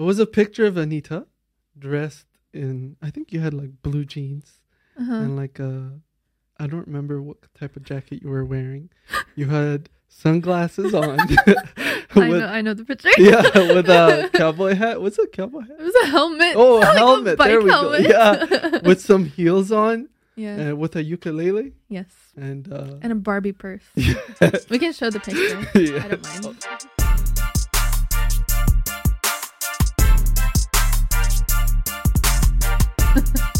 It was a picture of Anita dressed in. I think you had like blue jeans Uh-huh. and like a. I don't remember what type of jacket you were wearing. You had sunglasses on. I know, I know the picture. yeah, with a cowboy hat. What's a cowboy hat? It was a helmet. Oh, a Like helmet. bike there we helmet. go. Yeah, with some heels on, yeah. and with a ukulele, yes. and uh, And a Barbie purse. yeah. We can show the picture. Yeah. I don't mind.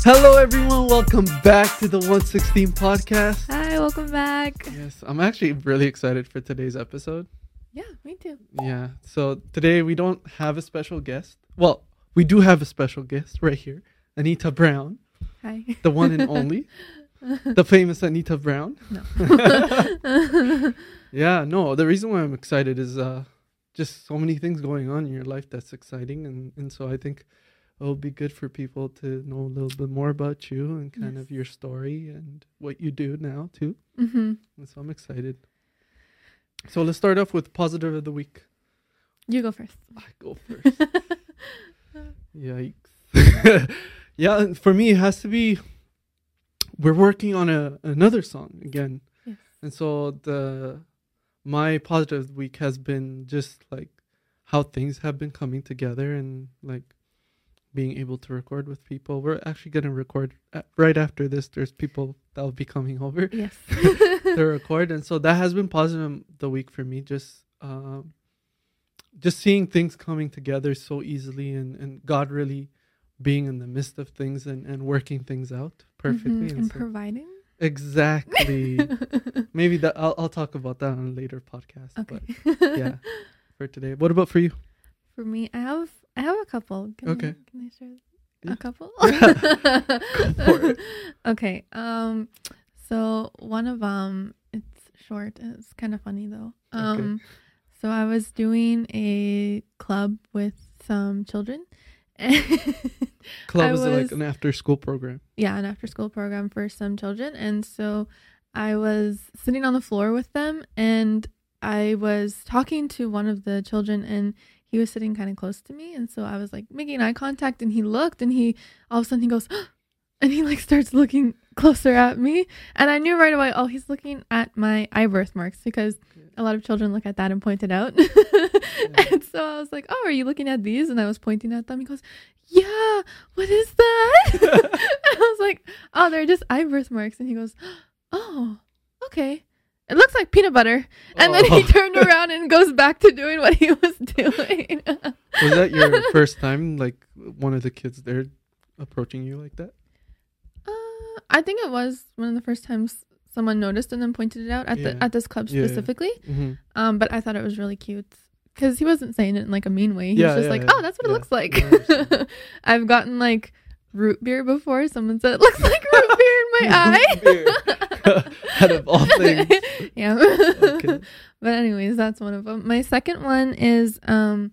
Hello, everyone. Welcome back to the One16 podcast. Hi, welcome back. Yes, I'm actually really excited for today's episode. Yeah, me too. Yeah. So today we don't have a special guest. Well, we do have a special guest right here, Anita Brown, Hi. the one and only, the famous Anita Brown. No. Yeah. No, the reason why I'm excited is uh, just so many things going on in your life that's exciting, and and so I think it'll be good for people to know a little bit more about you and kind Yes. of your story and what you do now too. hmm And so I'm excited. So let's start off with positive of the week. You go first. I go first. Yikes. yeah, for me, it has to be. We're working on a another song again, Yes. and so the my positive week has been just like how things have been coming together and like being able to record with people. We're actually gonna record a- right after this. There's people that will be coming over Yes. to record and so that has been positive the week for me just um just seeing things coming together so easily and and god really being in the midst of things and and working things out perfectly Mhm, and And so- providing. exactly maybe that I'll, I'll talk about that on a later podcast okay. but yeah for today what about for you For me, I have I have a couple. Can Okay. I, can I share Yeah. a couple? Okay. Um. So one of um, it's short. It's kind of funny though. Um. So I was doing a club with some children. club is like an after school program yeah, an after school program for some children. And so I was sitting on the floor with them and I was talking to one of the children and he was sitting kind of close to me. And so I was like making eye contact and he looked and he all of a sudden he goes, and he like starts looking closer at me. And I knew right away, oh, he's looking at my eye birthmarks because a lot of children look at that and point it out. And so I was like, oh, are you looking at these? And I was pointing at them. He goes, yeah, what is that? and I was like, oh, they're just eye birthmarks. And he goes, oh, okay. It looks like peanut butter. And then he Oh. turned around and goes back to doing what he was doing. was that your first time like one of the kids there approaching you like that Uh, I think it was one of the first times someone noticed and then pointed it out at Yeah. the at this club Yeah. specifically. mm-hmm. Um, but I thought it was really cute because he wasn't saying it in like a mean way. He Yeah, was just like. "Oh, that's what it looks like." I've gotten like root beer before. Someone said it looks like root beer in my eye. out of all things yeah. Okay. But anyways, that's one of them. My second one is um,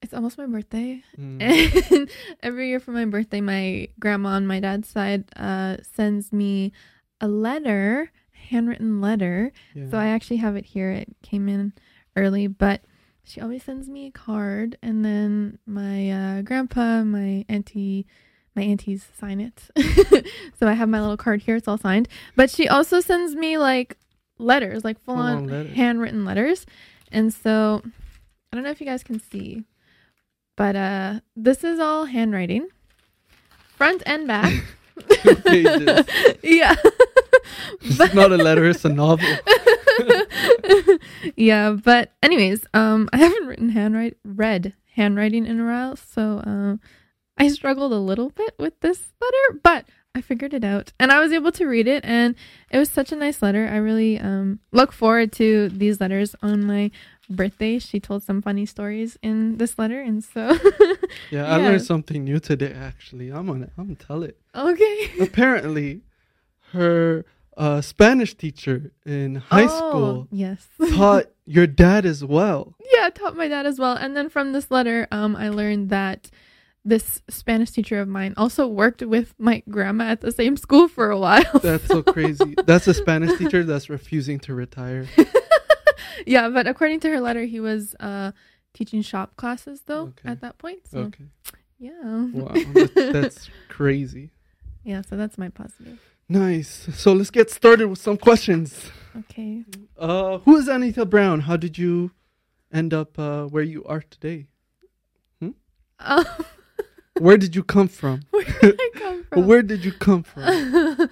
it's almost my birthday. Mm. And every year for my birthday, my grandma on my dad's side uh, sends me a letter, handwritten letter. Yeah. So I actually have it here. It came in early, but she always sends me a card, and then my uh, grandpa, my auntie, my aunties sign it. so I have my little card here. It's all signed. But she also sends me like letters, like full on letters. handwritten letters. And so I don't know if you guys can see, but uh, this is all handwriting, front and back. Yeah. It's not a letter, it's a novel. yeah, but anyways, um, I haven't written handwrite read handwriting in a while, so um, I struggled a little bit with this letter, but I figured it out, and I was able to read it, and it was such a nice letter. I really um look forward to these letters on my birthday. She told some funny stories in this letter, and so Yeah, I Yeah. learned something new today actually. I'm gonna I'm gonna tell it. okay. Apparently her uh, Spanish teacher in high Oh, school yes. taught your dad as well. yeah, taught my dad as well. And then from this letter, um, I learned that this Spanish teacher of mine also worked with my grandma at the same school for a while. That's so crazy. That's a Spanish teacher that's refusing to retire. yeah, but according to her letter, he was uh teaching shop classes though Okay. at that point. So Okay. yeah. Wow. That's, that's crazy. yeah, so that's my positive. Nice. So let's get started with some questions. Okay. Uh, who is Anita Brown? How did you end up uh, where you are today? Um, Where did you come from? where did I come from? Where did you come from?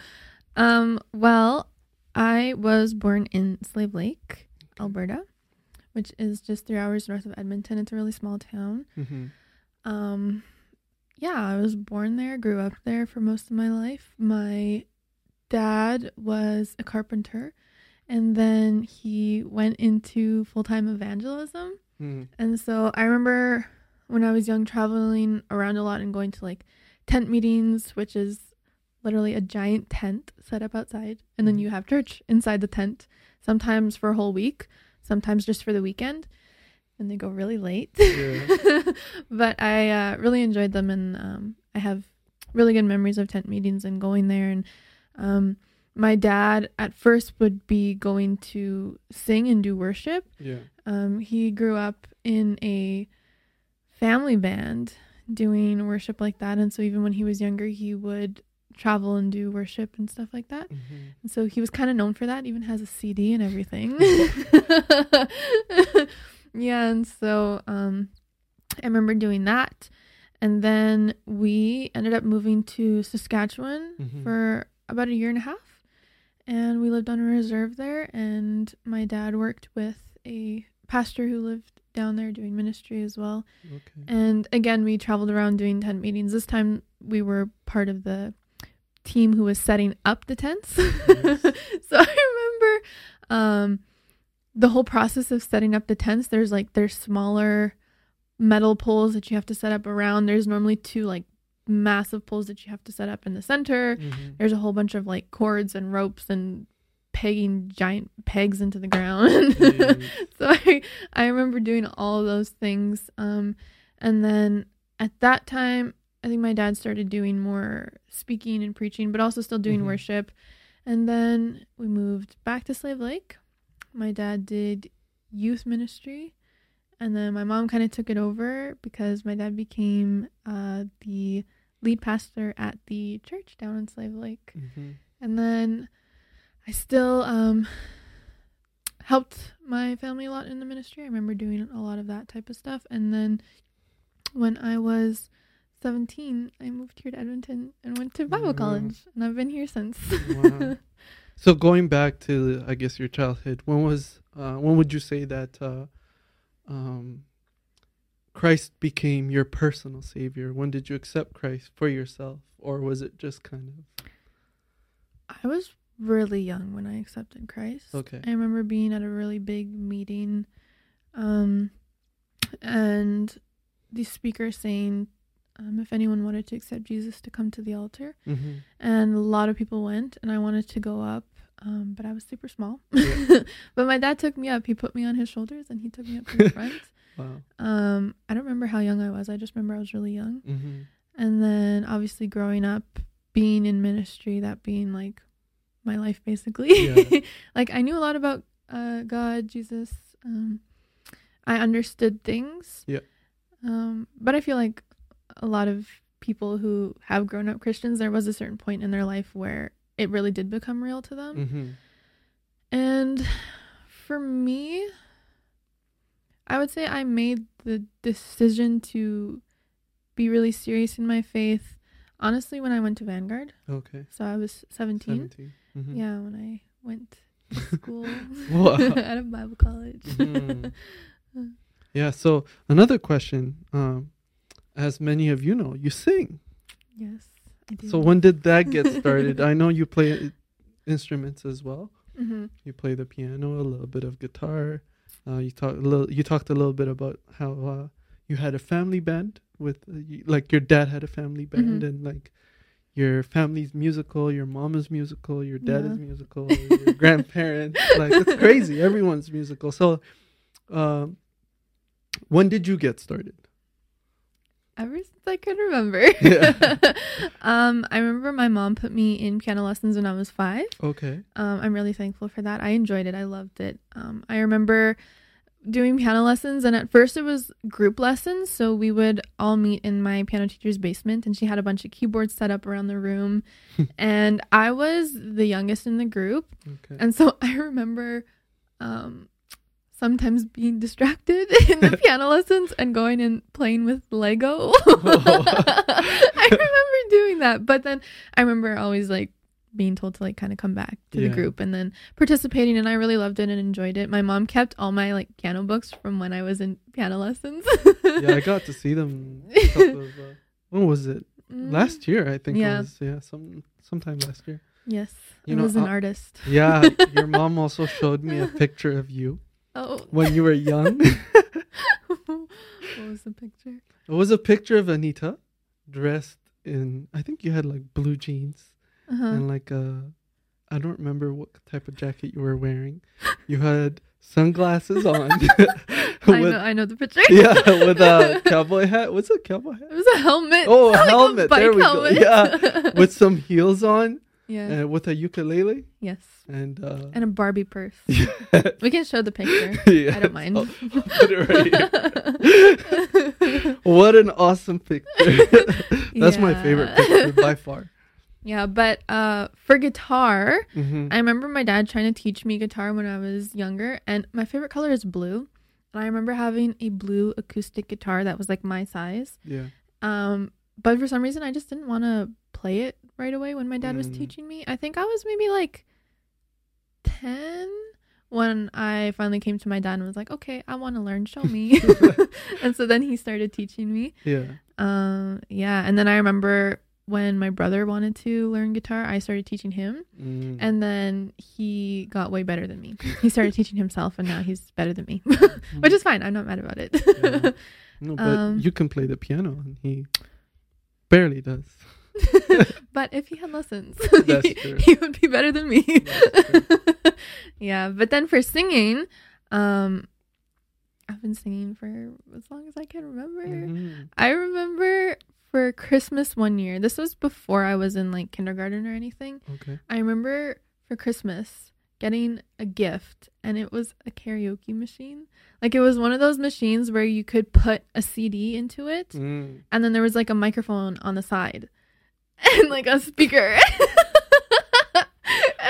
um, well, I was born in Slave Lake, Alberta, which is just three hours north of Edmonton. It's a really small town. hmm Um, yeah, I was born there, grew up there for most of my life. My dad was a carpenter, and then he went into full time evangelism. hmm And so I remember when I was young traveling around a lot and going to like tent meetings, which is literally a giant tent set up outside. And then Mhm. you have church inside the tent, sometimes for a whole week, sometimes just for the weekend. And they go really late. Yeah. but I uh, really enjoyed them. And um, I have really good memories of tent meetings and going there. And um, my dad at first would be going to sing and do worship. Yeah. Um, he grew up in a family band doing worship like that. And so even when he was younger, he would travel and do worship and stuff like that. hmm And so he was kind of known for that, even has a CD and everything. yeah. And so um, I remember doing that. And then we ended up moving to Saskatchewan Mhm. for about a year and a half. And we lived on a reserve there. And my dad worked with a pastor who lived down there doing ministry as well. Okay. And again, we traveled around doing tent meetings. This time we were part of the team who was setting up the tents. So I remember um, the whole process of setting up the tents. There's like there's smaller metal poles that you have to set up around. There's normally two like massive poles that you have to set up in the center. Mhm. There's a whole bunch of like cords and ropes and pegging giant pegs into the ground. Jeez. so I I remember doing all those things. Um, and then at that time, I think my dad started doing more speaking and preaching, but also still doing Mhm. worship. And then we moved back to Slave Lake. My dad did youth ministry, and then my mom kind of took it over because my dad became uh, the lead pastor at the church down in Slave Lake. Mhm. And then I still um, helped my family a lot in the ministry. I remember doing a lot of that type of stuff. And then when I was 17, I moved here to Edmonton and went to Bible Wow. college. And I've been here since. Wow. So going back to I guess your childhood, when was uh, when would you say that uh, um, Christ became your personal savior? When did you accept Christ for yourself, or was it just kind of I was really young when I accepted Christ. okay? I remember being at a really big meeting, um, and the speaker saying, um, if anyone wanted to accept Jesus, to come to the altar. hmm And a lot of people went, and I wanted to go up, um, but I was super small. Yeah. but my dad took me up. He put me on his shoulders, and he took me up to the front. Wow. Um, I don't remember how young I was. I just remember I was really young. hmm And then obviously growing up, being in ministry, that being like my life basically. Yeah. like I knew a lot about uh, God, Jesus. Um, I understood things. Yeah. Um, but I feel like a lot of people who have grown up Christians, there was a certain point in their life where it really did become real to them. hmm And for me, I would say I made the decision to be really serious in my faith honestly when I went to Vanguard. Okay. So I was 17. 17. Mhm. Yeah, when I went to school at a Bible college. Mhm. Yeah. So another question, um, as many of you know, you sing. yes, I do. So when did that get started? I know you play instruments as well. hmm You play the piano, a little bit of guitar. Uh, you talk a little. You talked a little bit about how uh, you had a family band with, uh, you, like your dad had a family band, Mhm. and like your family's musical, your mom is musical, your dad is musical, your grandparents. Like it's crazy. Everyone's musical. So, um, when did you get started? Ever since I could remember. Yeah. um, I remember my mom put me in piano lessons when I was five. Okay. Um, I'm really thankful for that. I enjoyed it. I loved it. Um, I remember doing piano lessons and at first it was group lessons so we would all meet in my piano teacher's basement and she had a bunch of keyboards set up around the room and i was the youngest in the group Okay. and so i remember um sometimes being distracted in the piano lessons and going and playing with lego i remember doing that but then i remember always like being told to like kind of come back to Yeah. the group and then participating and I really loved it and enjoyed it. My mom kept all my like piano books from when I was in piano lessons. yeah, I got to see them. of, uh, when was it? Mm, Last year, I think. Yeah. It was, yeah, some sometime last year. Yes. You I know, was an uh, artist. Yeah, your mom also showed me a picture of you Oh. when you were young. what was the picture? It was a picture of Anita dressed in, I think you had like blue jeans Uh-huh. and like a, I don't remember what type of jacket you were wearing. You had sunglasses on. I know I know the picture. yeah, with a cowboy hat. What's a cowboy hat? It was a helmet. Oh, a Like helmet. There we go. Yeah. With some heels on yeah. and with a ukulele yes. and uh And a Barbie purse. yeah. We can show the picture. Yeah. I don't mind. Oh, put it right here. what an awesome picture. That's my favorite picture by far. Yeah, but uh, for guitar, hmm I remember my dad trying to teach me guitar when I was younger, and my favorite color is blue. And I remember having a blue acoustic guitar that was like my size. Yeah. Um, but for some reason, I just didn't want to play it right away when my dad was Mm. teaching me. I think I was maybe like 10 when I finally came to my dad and was like, okay, I want to learn, show me. and so then he started teaching me. Yeah. Um, yeah. And then I remember when my brother wanted to learn guitar, I started teaching him. Mm. And then he got way better than me. He started teaching himself, and now he's better than me, which is fine. I'm not mad about it. Yeah. no, but um, you can play the piano and he barely does. but if he had lessons, he, he would be better than me. Yeah, but then for singing, um, I've been singing for as long as I can remember. Mhm. I remember for Christmas one year. This was before I was in like kindergarten or anything. Okay. I remember for Christmas getting a gift and it was a karaoke machine. Like it was one of those machines where you could put a CD into it Mm. and then there was like a microphone on the side and like a speaker.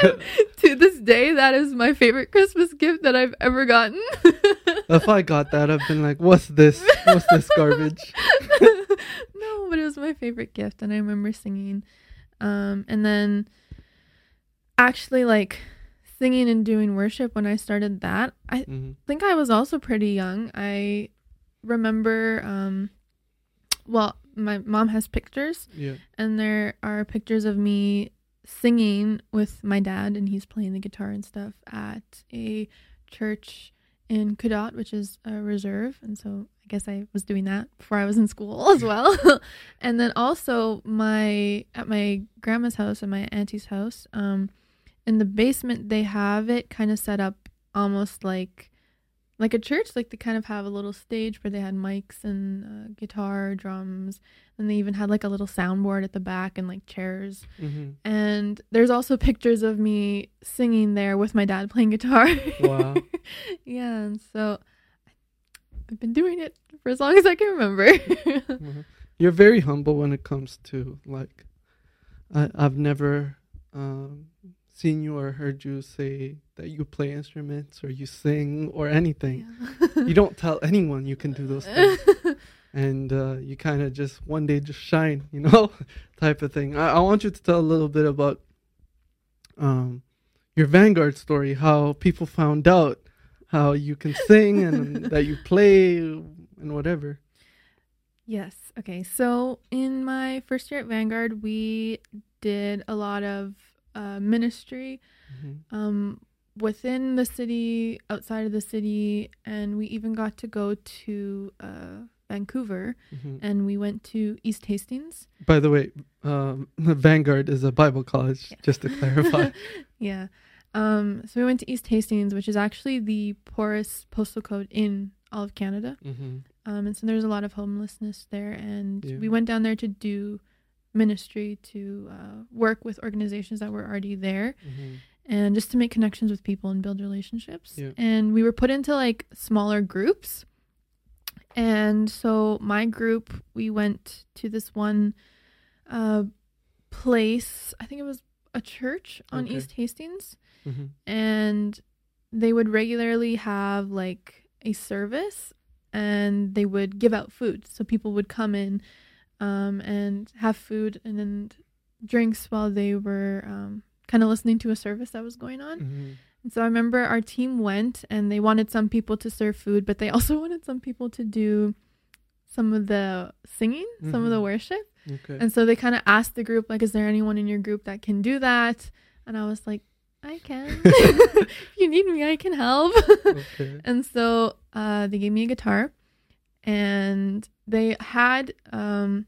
And to this day that is my favorite Christmas gift that I've ever gotten. If I got that, I've been like, "What's this? What's this garbage?" no, but it was my favorite gift and I remember singing. Um and then actually like singing and doing worship when I started that. I Mhm. think I was also pretty young. I remember um well, my mom has pictures Yeah. and there are pictures of me singing with my dad and he's playing the guitar and stuff at a church in Kudot, which is a reserve. And so I guess I was doing that before I was in school as well. and then also my at my grandma's house and my auntie's house, um, in the basement they have it kind of set up almost like like a church like they kind of have a little stage where they had mics and uh, guitar drums and they even had like a little soundboard at the back and like chairs hmm and there's also pictures of me singing there with my dad playing guitar Wow. yeah and so i've been doing it for as long as i can remember Mhm. You're very humble when it comes to like. I I've never um, seen you or heard you say that you play instruments or you sing or anything. You don't tell anyone you can do those things. and uh, you kind of just one day just shine, you know, type of thing. I, I want you to tell a little bit about um, your Vanguard story, how people found out how you can sing and that you play and whatever. Yes. Okay. So in my first year at Vanguard, we did a lot of uh, ministry Mhm. um, within the city, outside of the city, and we even got to go to uh, Vancouver Mhm. and we went to East Hastings. By the way, um, Vanguard is a Bible college, Yeah. just to clarify. yeah. Um, so we went to East Hastings, which is actually the poorest postal code in all of Canada. hmm Um, and so there's a lot of homelessness there. And Yeah. we went down there to do ministry, to uh, work with organizations that were already there. hmm and just to make connections with people and build relationships. Yeah. And we were put into like smaller groups. And so my group, we went to this one uh, place. I think it was a church on Okay. East Hastings, hmm and they would regularly have like a service, and they would give out food. So people would come in um, and have food and then drinks while they were um, kind of listening to a service that was going on. hmm And so I remember our team went and they wanted some people to serve food, but they also wanted some people to do some of the singing, some of the Mhm. worship. Okay. And so they kind of asked the group, like, is there anyone in your group that can do that? And I was like, I can. if you need me, I can help. okay. and so uh, they gave me a guitar and they had um,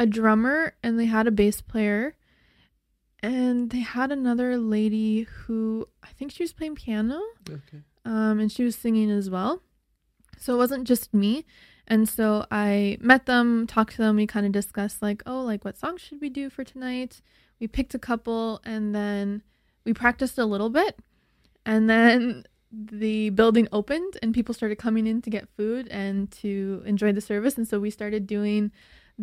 a drummer and they had a bass player and they had another lady who I think she was playing piano Okay. um, and she was singing as well. So it wasn't just me. And so I met them, talked to them. We kind of discussed, like, oh, like, what songs should we do for tonight? We picked a couple and then we practiced a little bit. And then the building opened and people started coming in to get food and to enjoy the service. And so we started doing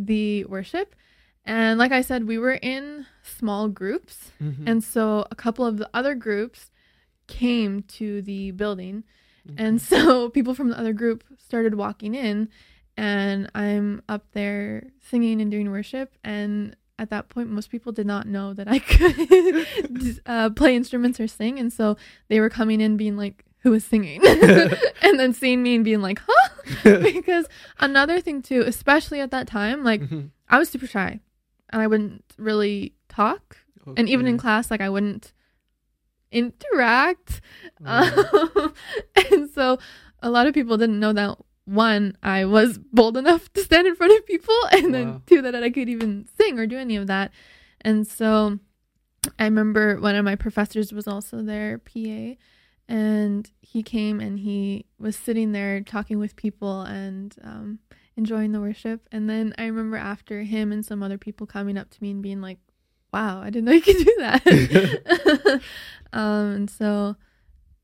the worship. And like I said, we were in small groups. Mhm. And so a couple of the other groups came to the building. And so people from the other group started walking in, and I'm up there singing and doing worship. And at that point, most people did not know that I could uh, play instruments or sing. And so they were coming in being like, who is singing? and then seeing me and being like, huh? because another thing, too, especially at that time, like Mhm. I was super shy and I wouldn't really talk. And even in class, like I wouldn't interact. Wow. Um, and so a lot of people didn't know that one, I was bold enough to stand in front of people, and then Wow. two, that I could even sing or do any of that. And so I remember one of my professors was also there, PA, and he came and he was sitting there talking with people and um, enjoying the worship. And then I remember after him and some other people coming up to me and being like, wow, I didn't know you could do that. um, and so,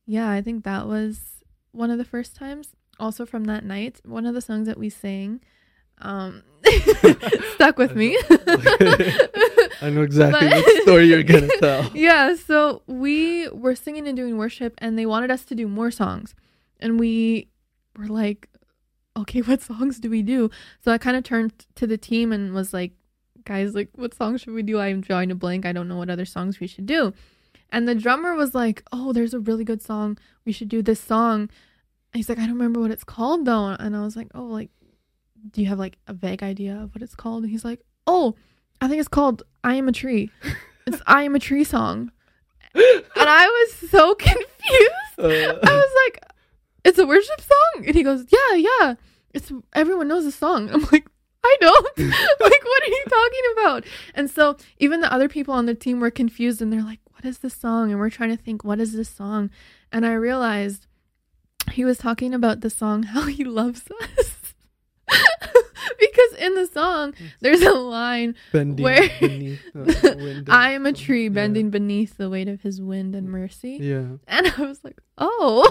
yeah, I think that was one of the first times. Also, from that night, one of the songs that we sang um, stuck with me. I know exactly But- what story you're gonna tell. yeah, so we were singing and doing worship, and they wanted us to do more songs. And we were like, okay, what songs do we do? So I kind of turned to the team and was like, guys, like, what songs should we do? I'm drawing a blank. I don't know what other songs we should do. And the drummer was like, oh, there's a really good song. We should do this song. And he's like, I don't remember what it's called though. And I was like, oh, like, do you have like a vague idea of what it's called? And he's like, oh, I think it's called I Am a Tree. It's I Am a Tree song. And I was so confused. Uh, I was like, it's a worship song? And he goes, yeah, yeah. It's everyone knows the song. I'm like, I don't. like, what are you talking about? And so even the other people on the team were confused and they're like, what is this song? And we're trying to think, what is this song? And I realized he was talking about the song How He Loves Us. because in the song, there's a line bending Where- beneath the wind I am a tree yeah. bending beneath the weight of his wind and mercy. Yeah. And I was like, oh.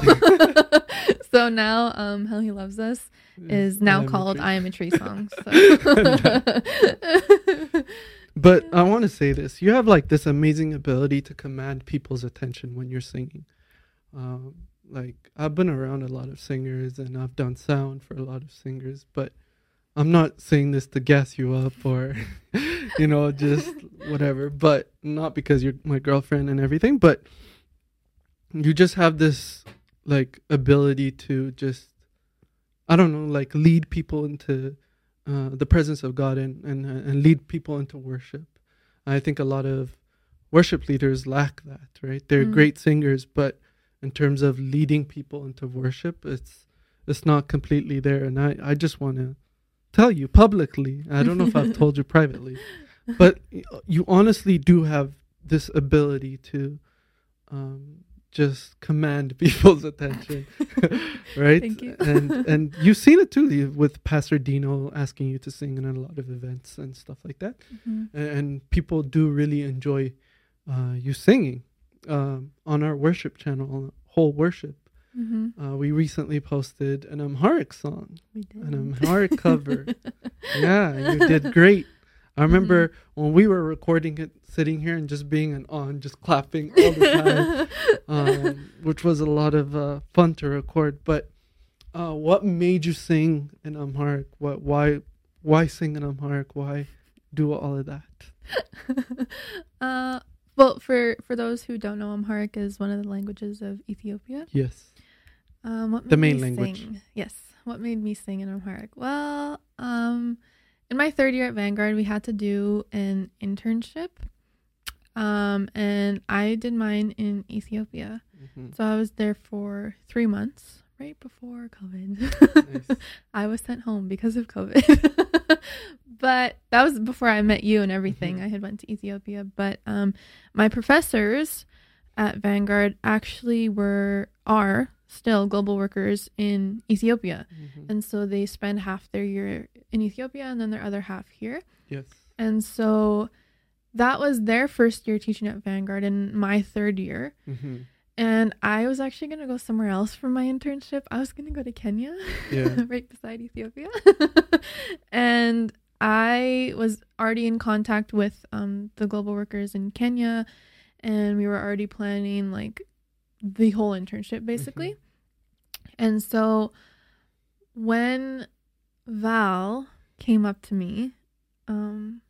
so now um How He Loves Us is now I'm called. I Am a Tree song. So. But I want to say this: you have like this amazing ability to command people's attention when you're singing. Um, like I've been around a lot of singers and I've done sound for a lot of singers, but I'm not saying this to gas you up or, you know, just whatever. But not because you're my girlfriend and everything, but you just have this like ability to just, I don't know, like lead people into uh, the presence of God and, and and lead people into worship. I think a lot of worship leaders lack that, right? They're Mm. great singers, but in terms of leading people into worship, it's it's not completely there. And I, I just want to tell you publicly. I don't know if I've told you privately, but you honestly do have this ability to um, just command people's attention, right? Thank you. and and you've seen it too with Pastor Dino asking you to sing in a lot of events and stuff like that, Mhm. and, and people do really enjoy uh, you singing. Um, on our worship channel, whole worship, hmm uh, we recently posted an Amharic song, We did. an Amharic cover. Yeah, you did great. I remember Mm-hmm. when we were recording it, sitting here and just being an on, just clapping all the time, um, which was a lot of uh, fun to record. But uh, what made you sing in Amharic? What? Why? Why sing in Amharic? Why do all of that? uh, well, for for those who don't know, Amharic is one of the languages of Ethiopia. Yes. Um, what The main language. Sing? Yes. What made me sing in Amharic? Well, um, in my third year at Vanguard, we had to do an internship, um, and I did mine in Ethiopia. Mhm. So I was there for three months, right before COVID. Nice. I was sent home because of COVID. but that was before I met you and everything. Mhm. I had went to Ethiopia, but um my professors at Vanguard actually were are still global workers in Ethiopia. Mhm. And so they spend half their year in Ethiopia and then their other half here. Yes. And so that was their first year teaching at Vanguard and my third year. hmm And I was actually going to go somewhere else for my internship. I was going to go to Kenya, Yeah. right beside Ethiopia. and I was already in contact with um, the global workers in Kenya, and we were already planning like the whole internship basically. And so when Val came up to me, um,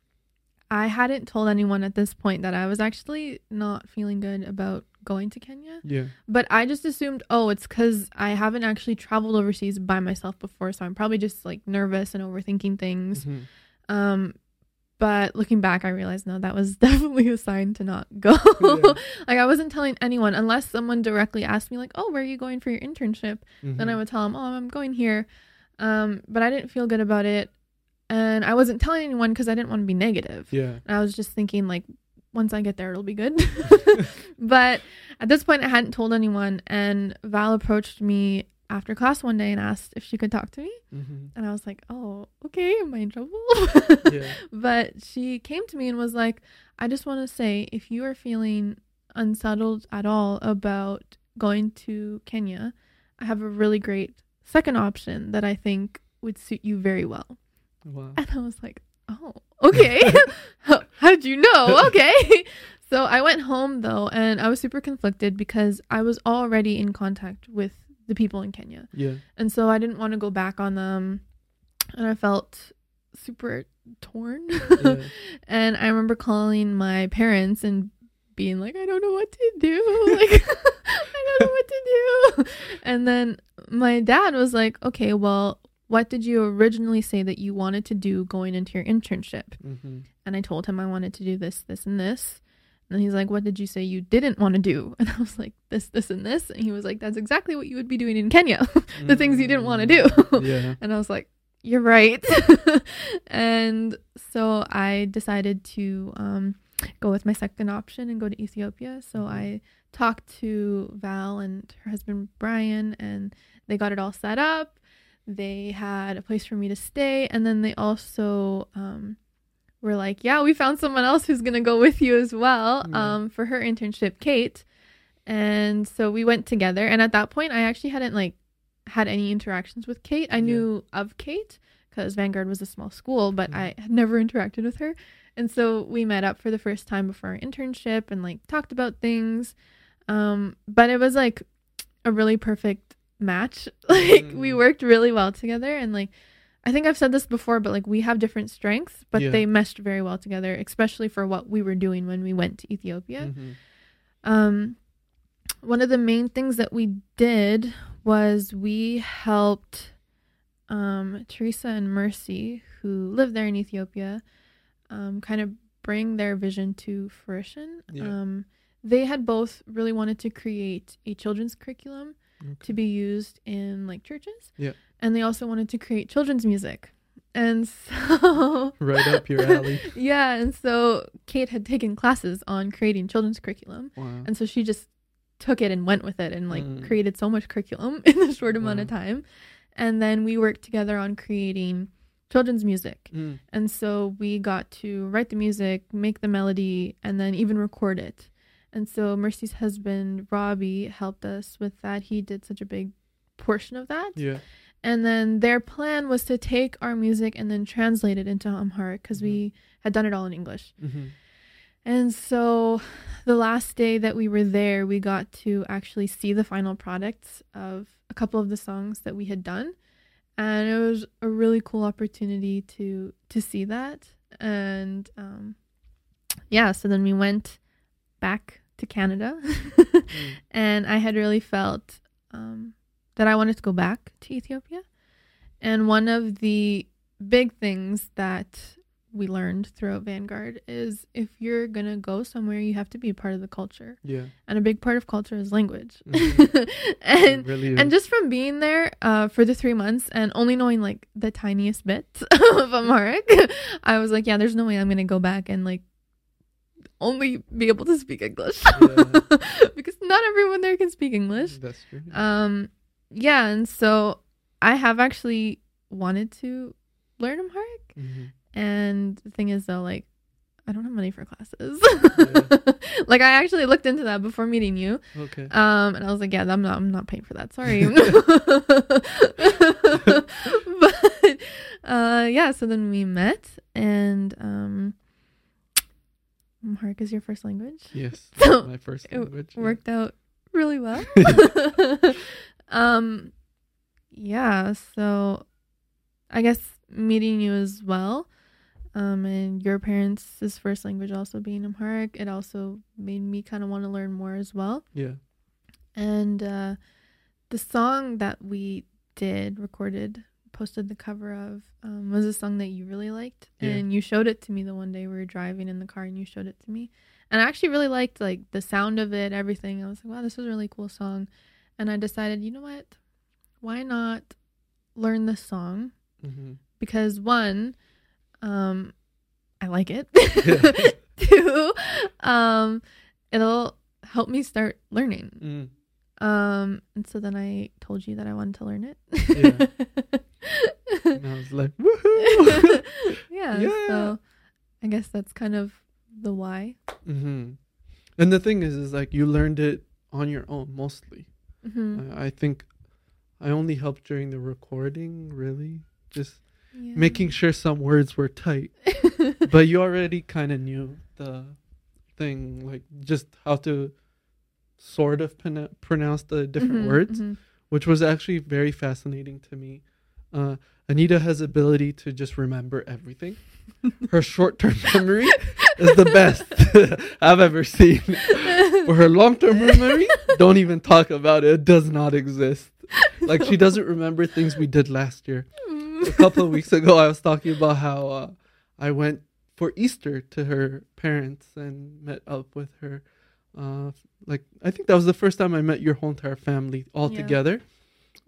I hadn't told anyone at this point that I was actually not feeling good about going to Kenya. Yeah. But I just assumed, oh, it's because I haven't actually traveled overseas by myself before, so I'm probably just like nervous and overthinking things. Mhm. Um, but looking back, I realized no, that was definitely a sign to not go. Yeah. like I wasn't telling anyone unless someone directly asked me, like, oh, where are you going for your internship? Then I would tell them, oh, I'm going here. Um, but I didn't feel good about it, and I wasn't telling anyone because I didn't want to be negative. Yeah. And I was just thinking like once I get there it'll be good. but at this point I hadn't told anyone and Val approached me after class one day and asked if she could talk to me hmm and I was like, "Oh, okay, am I in trouble?" Yeah. But she came to me and was like, "I just want to say if you are feeling unsettled at all about going to Kenya, I have a really great second option that I think would suit you very well." Wow. And I was like, oh, okay. How- How'd you know? Okay. so I went home though, and I was super conflicted because I was already in contact with the people in Kenya. Yeah. And so I didn't want to go back on them. And I felt super torn. Yeah. and I remember calling my parents and being like, I don't know what to do. Like, I don't know what to do. And then my dad was like, okay, well, what did you originally say that you wanted to do going into your internship? hmm And I told him I wanted to do this, this, and this. And he's like, What did you say you didn't want to do? And I was like, This, this, and this. And he was like, That's exactly what you would be doing in Kenya. the things you didn't want to do. Yeah. And I was like, You're right. and so I decided to um, go with my second option and go to Ethiopia. So Mhm. I talked to Val and her husband Brian, and they got it all set up. They had a place for me to stay. And then they also um, were like, Yeah, we found someone else who's going to go with you as well Yeah. um, for her internship, Kate. And so we went together. And at that point, I actually hadn't like had any interactions with Kate. I Yeah. knew of Kate because Vanguard was a small school, but. I had never interacted with her. And so we met up for the first time before our internship and like talked about things. Um, but it was like a really perfect match. Like we Mm. worked really well together and like I think I've said this before, but like we have different strengths, but Yeah. they meshed very well together, especially for what we were doing when we went to Ethiopia. Mhm. Um, one of the main things that we did was we helped um, Teresa and Mercy, who live there in Ethiopia, um, kind of bring their vision to fruition. Yeah. Um, they had both really wanted to create a children's curriculum Okay. to be used in like churches. Yeah. And they also wanted to create children's music. And so Right up your alley. yeah, and so Kate had taken classes on creating children's curriculum. Wow. And so she just took it and went with it and like Mm. created so much curriculum in a short amount of time. And then we worked together on creating children's music. Mm. And so we got to write the music, make the melody, and then even record it. And so Mercy's husband, Robbie, helped us with that. He did such a big portion of that. Yeah. And then their plan was to take our music and then translate it into Amharic because we had done it all in English. Mm-hmm. And so the last day that we were there, we got to actually see the final products of a couple of the songs that we had done. And it was a really cool opportunity to to see that. And um yeah, so then we went back to Canada and I had really felt um that I wanted to go back to Ethiopia. And one of the big things that we learned throughout Vanguard is if you're going to go somewhere, you have to be a part of the culture. Yeah. And a big part of culture is language. Mhm. and really and just from being there uh, for the three months and only knowing like the tiniest bit of Amharic, I was like, yeah, there's no way I'm going to go back and like only be able to speak English. Yeah. because not everyone there can speak English. That's true. Um, yeah, and so I have actually wanted to learn Amharic. Mhm. And the thing is, though, like, I don't have money for classes. Yeah. like, I actually looked into that before meeting you. Okay. Um, and I was like, yeah, I'm not, I'm not paying for that. Sorry. but, uh, yeah. So then we met, and um, Amharic is your first language. yes. So, my first it language. yeah. Worked out really well. um, yeah. So, I guess meeting you as well, um, and your parents' first language also being Amharic, it also made me kind of want to learn more as well. Yeah. And uh, the song that we did, recorded, posted the cover of, um, was a song that you really liked, Yeah. and you showed it to me the one day we were driving in the car, and you showed it to me, and I actually really liked like the sound of it, everything. I was like, wow, this is a really cool song, and I decided, you know what, why not learn this song Mm-hmm. because one, um, I like it. Yeah. Two, um, it'll help me start learning. Mm. Um, and so then I told you that I wanted to learn it. And I was like, woohoo! yeah, Yeah. So I guess that's kind of the why. hmm And the thing is, is like you learned it on your own mostly. hmm I, I think I only helped during the recording, really, just Yeah. making sure some words were tight. but you already kind of knew the thing, like just how to sort of pron- pronounce the different Mhm, words, mhm. which was actually very fascinating to me. Uh, Anita has ability to just remember everything. Her short-term memory is the best I've ever seen. For her long-term memory, don't even talk about it. It does not exist. Like she doesn't remember things we did last year. A couple of weeks ago, I was talking about how uh, I went for Easter to her parents and met up with her. Uh, like I think that was the first time I met your whole entire family all Yeah. together,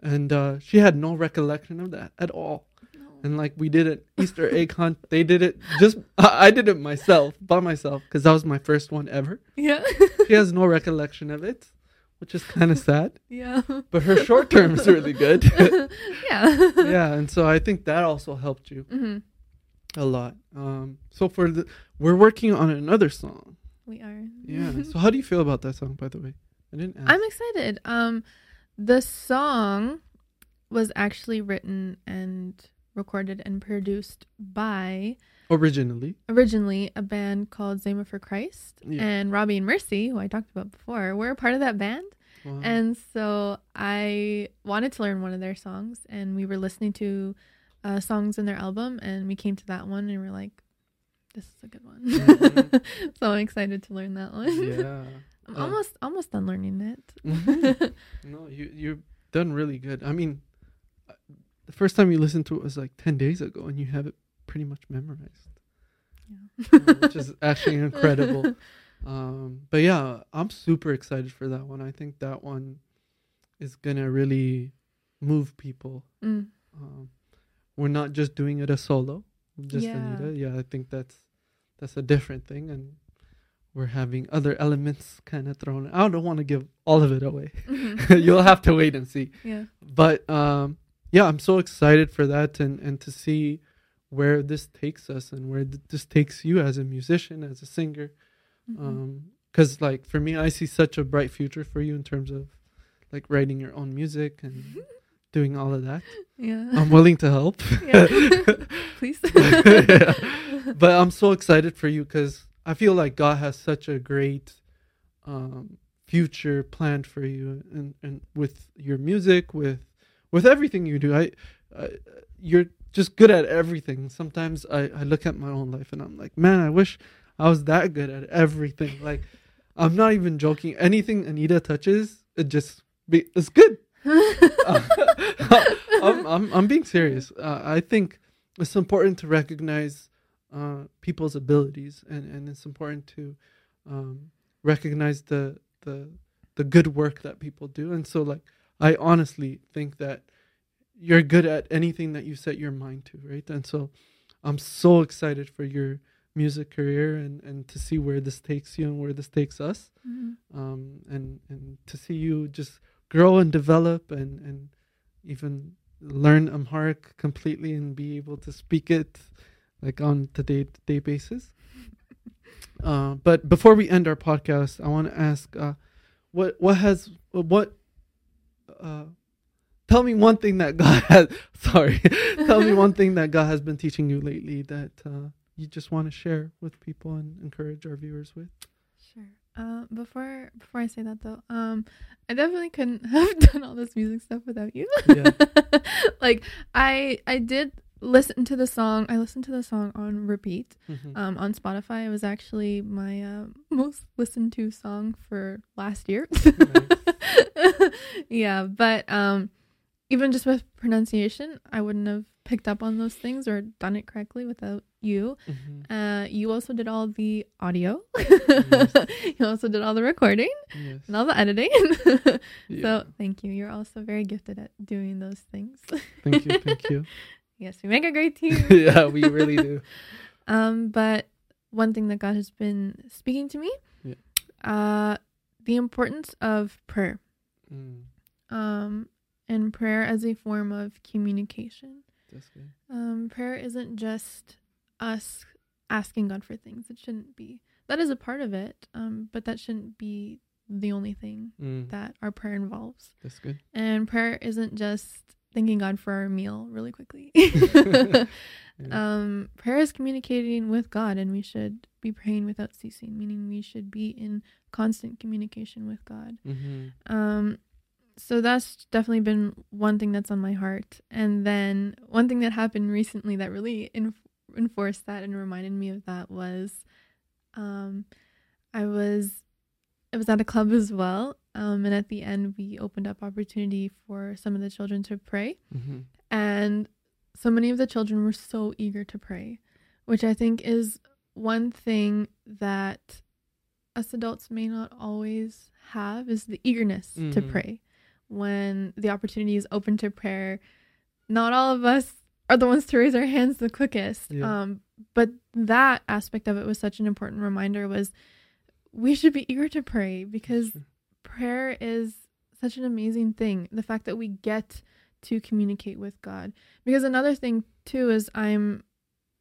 and uh, she had no recollection of that at all. And like we did an Easter egg hunt. They did it just. I I did it myself by myself because that was my first one ever. yeah. She has no recollection of it, which is kind of sad. yeah. But her short term is really good. yeah. yeah, and so I think that also helped you hmm a lot. Um, so for the we're working on another song. We are. Yeah. so how do you feel about that song, by the way? I didn't ask. I'm excited. Um, the song was actually written and recorded and produced by originally. originally a band called Zema for Christ Yeah. and Robbie and Mercy, who I talked about before, were a part of that band. Wow. And so I wanted to learn one of their songs, and we were listening to uh, songs in their album, and we came to that one, and we're like, "This is a good one." Mhm. so I'm excited to learn that one. yeah. I'm Uh, almost almost done learning it. No, you you've done really good. I mean, uh, the first time you listened to it was like ten days ago, and you have it pretty much memorized, uh, which is actually incredible. Um, but yeah, I'm super excited for that one. I think that one is gonna really move people. Mm. Um, we're not just doing it a solo, just Yeah. Anita. Yeah, I think that's that's a different thing, and we're having other elements kind of thrown. I don't want to give all of it away. Mhm. You'll have to wait and see. Yeah. But um, yeah, I'm so excited for that, and and to see where this takes us, and where th- this takes you as a musician, as a singer. Mhm. Um, because like for me, I see such a bright future for you in terms of like writing your own music and doing all of that. Yeah. I'm willing to help. yeah. Please. Yeah. But I'm so excited for you because I feel like God has such a great um, future planned for you, and, and with your music, with with everything you do. I, I you're just good at everything. Sometimes I, I look at my own life and I'm like, man, I wish I was that good at everything. Like, I'm not even joking. Anything Anita touches, it just be it's good. I'm, I'm I'm being serious. Uh, I think it's important to recognize uh, people's abilities, and, and it's important to um, recognize the the the good work that people do. And so, like, I honestly think that you're good at anything that you set your mind to, right? And so, I'm so excited for your music career and and to see where this takes you and where this takes us, Mhm. um, and and to see you just grow and develop and and even learn Amharic completely and be able to speak it like on the day to day basis. Uh, but before we end our podcast, I want to ask, uh, what what has what uh, tell me one thing that God has sorry, tell me one thing that God has been teaching you lately that uh, you just want to share with people and encourage our viewers with. Sure. Uh, before before I say that though, um, I definitely couldn't have done all this music stuff without you. Yeah. like I I did listen to the song. I listened to the song on repeat Mhm. um, on Spotify. It was actually my uh, most listened to song for last year. yeah, but um, even just with pronunciation, I wouldn't have picked up on those things or done it correctly without you. Mhm. Uh, you also did all the audio. Yes. you also did all the recording Yes. and all the editing. Yeah. So thank you. You're also very gifted at doing those things. thank you, thank you. Yes, we make a great team. yeah, we really do. Um, but one thing that God has been speaking to me, Yeah. uh, the importance of prayer. Mm, Um, and prayer as a form of communication. that's good. Um, prayer isn't just us asking God for things. It shouldn't be. That is a part of it. Um, but that shouldn't be the only thing Mm, that our prayer involves. that's good. And prayer isn't just thanking God for our meal really quickly. Yeah. um, prayer is communicating with God, and we should be praying without ceasing, meaning we should be in constant communication with God. Mhm. Um, so that's definitely been one thing that's on my heart. And then one thing that happened recently that really en- enforced that and reminded me of that was, um, I was, I was at a club as well. Um, and at the end, we opened up opportunity for some of the children to pray. Mhm. And so many of the children were so eager to pray, which I think is one thing that us adults may not always have is the eagerness to Mhm. pray. When the opportunity is open to prayer, not all of us are the ones to raise our hands the quickest. Yeah. Um, but that aspect of it was such an important reminder was we should be eager to pray because. Prayer is such an amazing thing. The fact that we get to communicate with God. Because another thing too is I'm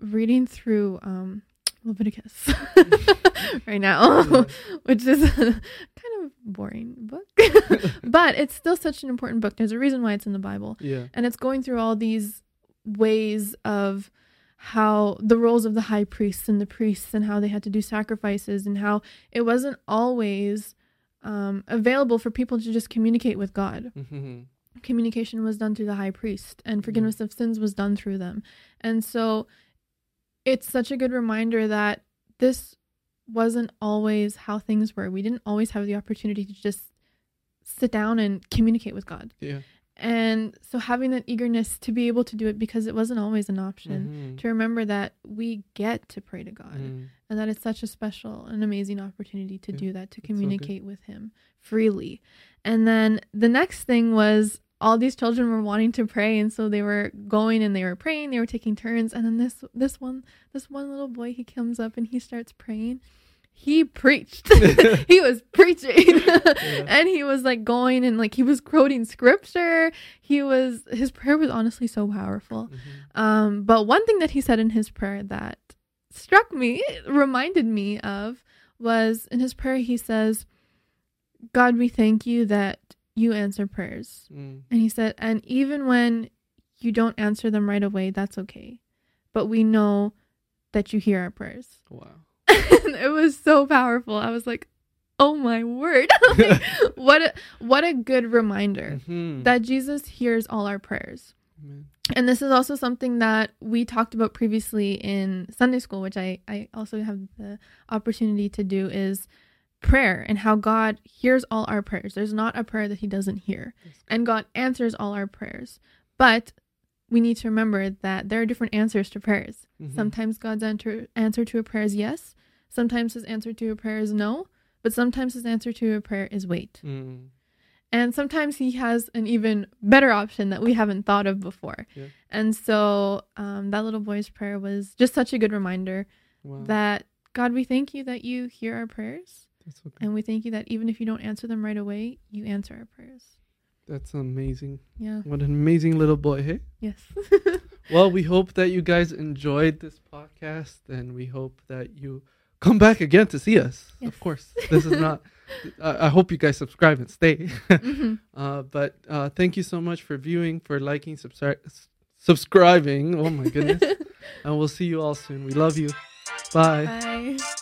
reading through um Leviticus right now, Yeah. which is a kind of boring book. but it's still such an important book. There's a reason why it's in the Bible. Yeah. And it's going through all these ways of how the roles of the high priests and the priests and how they had to do sacrifices and how it wasn't always um, available for people to just communicate with God. Mhm. Communication was done through the high priest, and forgiveness of sins was done through them. And so it's such a good reminder that this wasn't always how things were. We didn't always have the opportunity to just sit down and communicate with God. Yeah. And so having that eagerness to be able to do it because it wasn't always an option. Mhm. To remember that we get to pray to God Mm. and that it's such a special and amazing opportunity to Yeah, do that, to communicate with Him freely. And then the next thing was all these children were wanting to pray, and so they were going and they were praying, they were taking turns. And then this this one this one little boy he comes up and he starts praying. He preached. he was preaching. and he was like going and like he was quoting scripture. He was his prayer was honestly so powerful. Mhm. Um, but one thing that he said in his prayer that struck me, reminded me of, was in his prayer, he says, God, we thank you that you answer prayers. Mm. And he said, and even when you don't answer them right away, that's okay. But we know that you hear our prayers. Wow. And it was so powerful. I was like, oh my word. Like, what a what a good reminder Mhm. that Jesus hears all our prayers. Amen. And this is also something that we talked about previously in Sunday school, which I, I also have the opportunity to do is prayer and how God hears all our prayers. There's not a prayer that he doesn't hear. And God answers all our prayers. But we need to remember that there are different answers to prayers. Mhm. Sometimes God's answer answer to a prayer is yes. Sometimes his answer to a prayer is no. But sometimes his answer to a prayer is wait. Mm. And sometimes he has an even better option that we haven't thought of before. Yeah. And so um, that little boy's prayer was just such a good reminder Wow. that God, we thank you that you hear our prayers. That's okay. And we thank you that even if you don't answer them right away, you answer our prayers. That's amazing. Yeah. What an amazing little boy, hey? Yes. Well, we hope that you guys enjoyed this podcast and we hope that you come back again to see us. Yes. Of course. This is not, I, I hope you guys subscribe and stay. Mhm. uh, but uh, thank you so much for viewing, for liking, subscri- subscribing. Oh my goodness. and we'll see you all soon. We love you. Bye. Bye.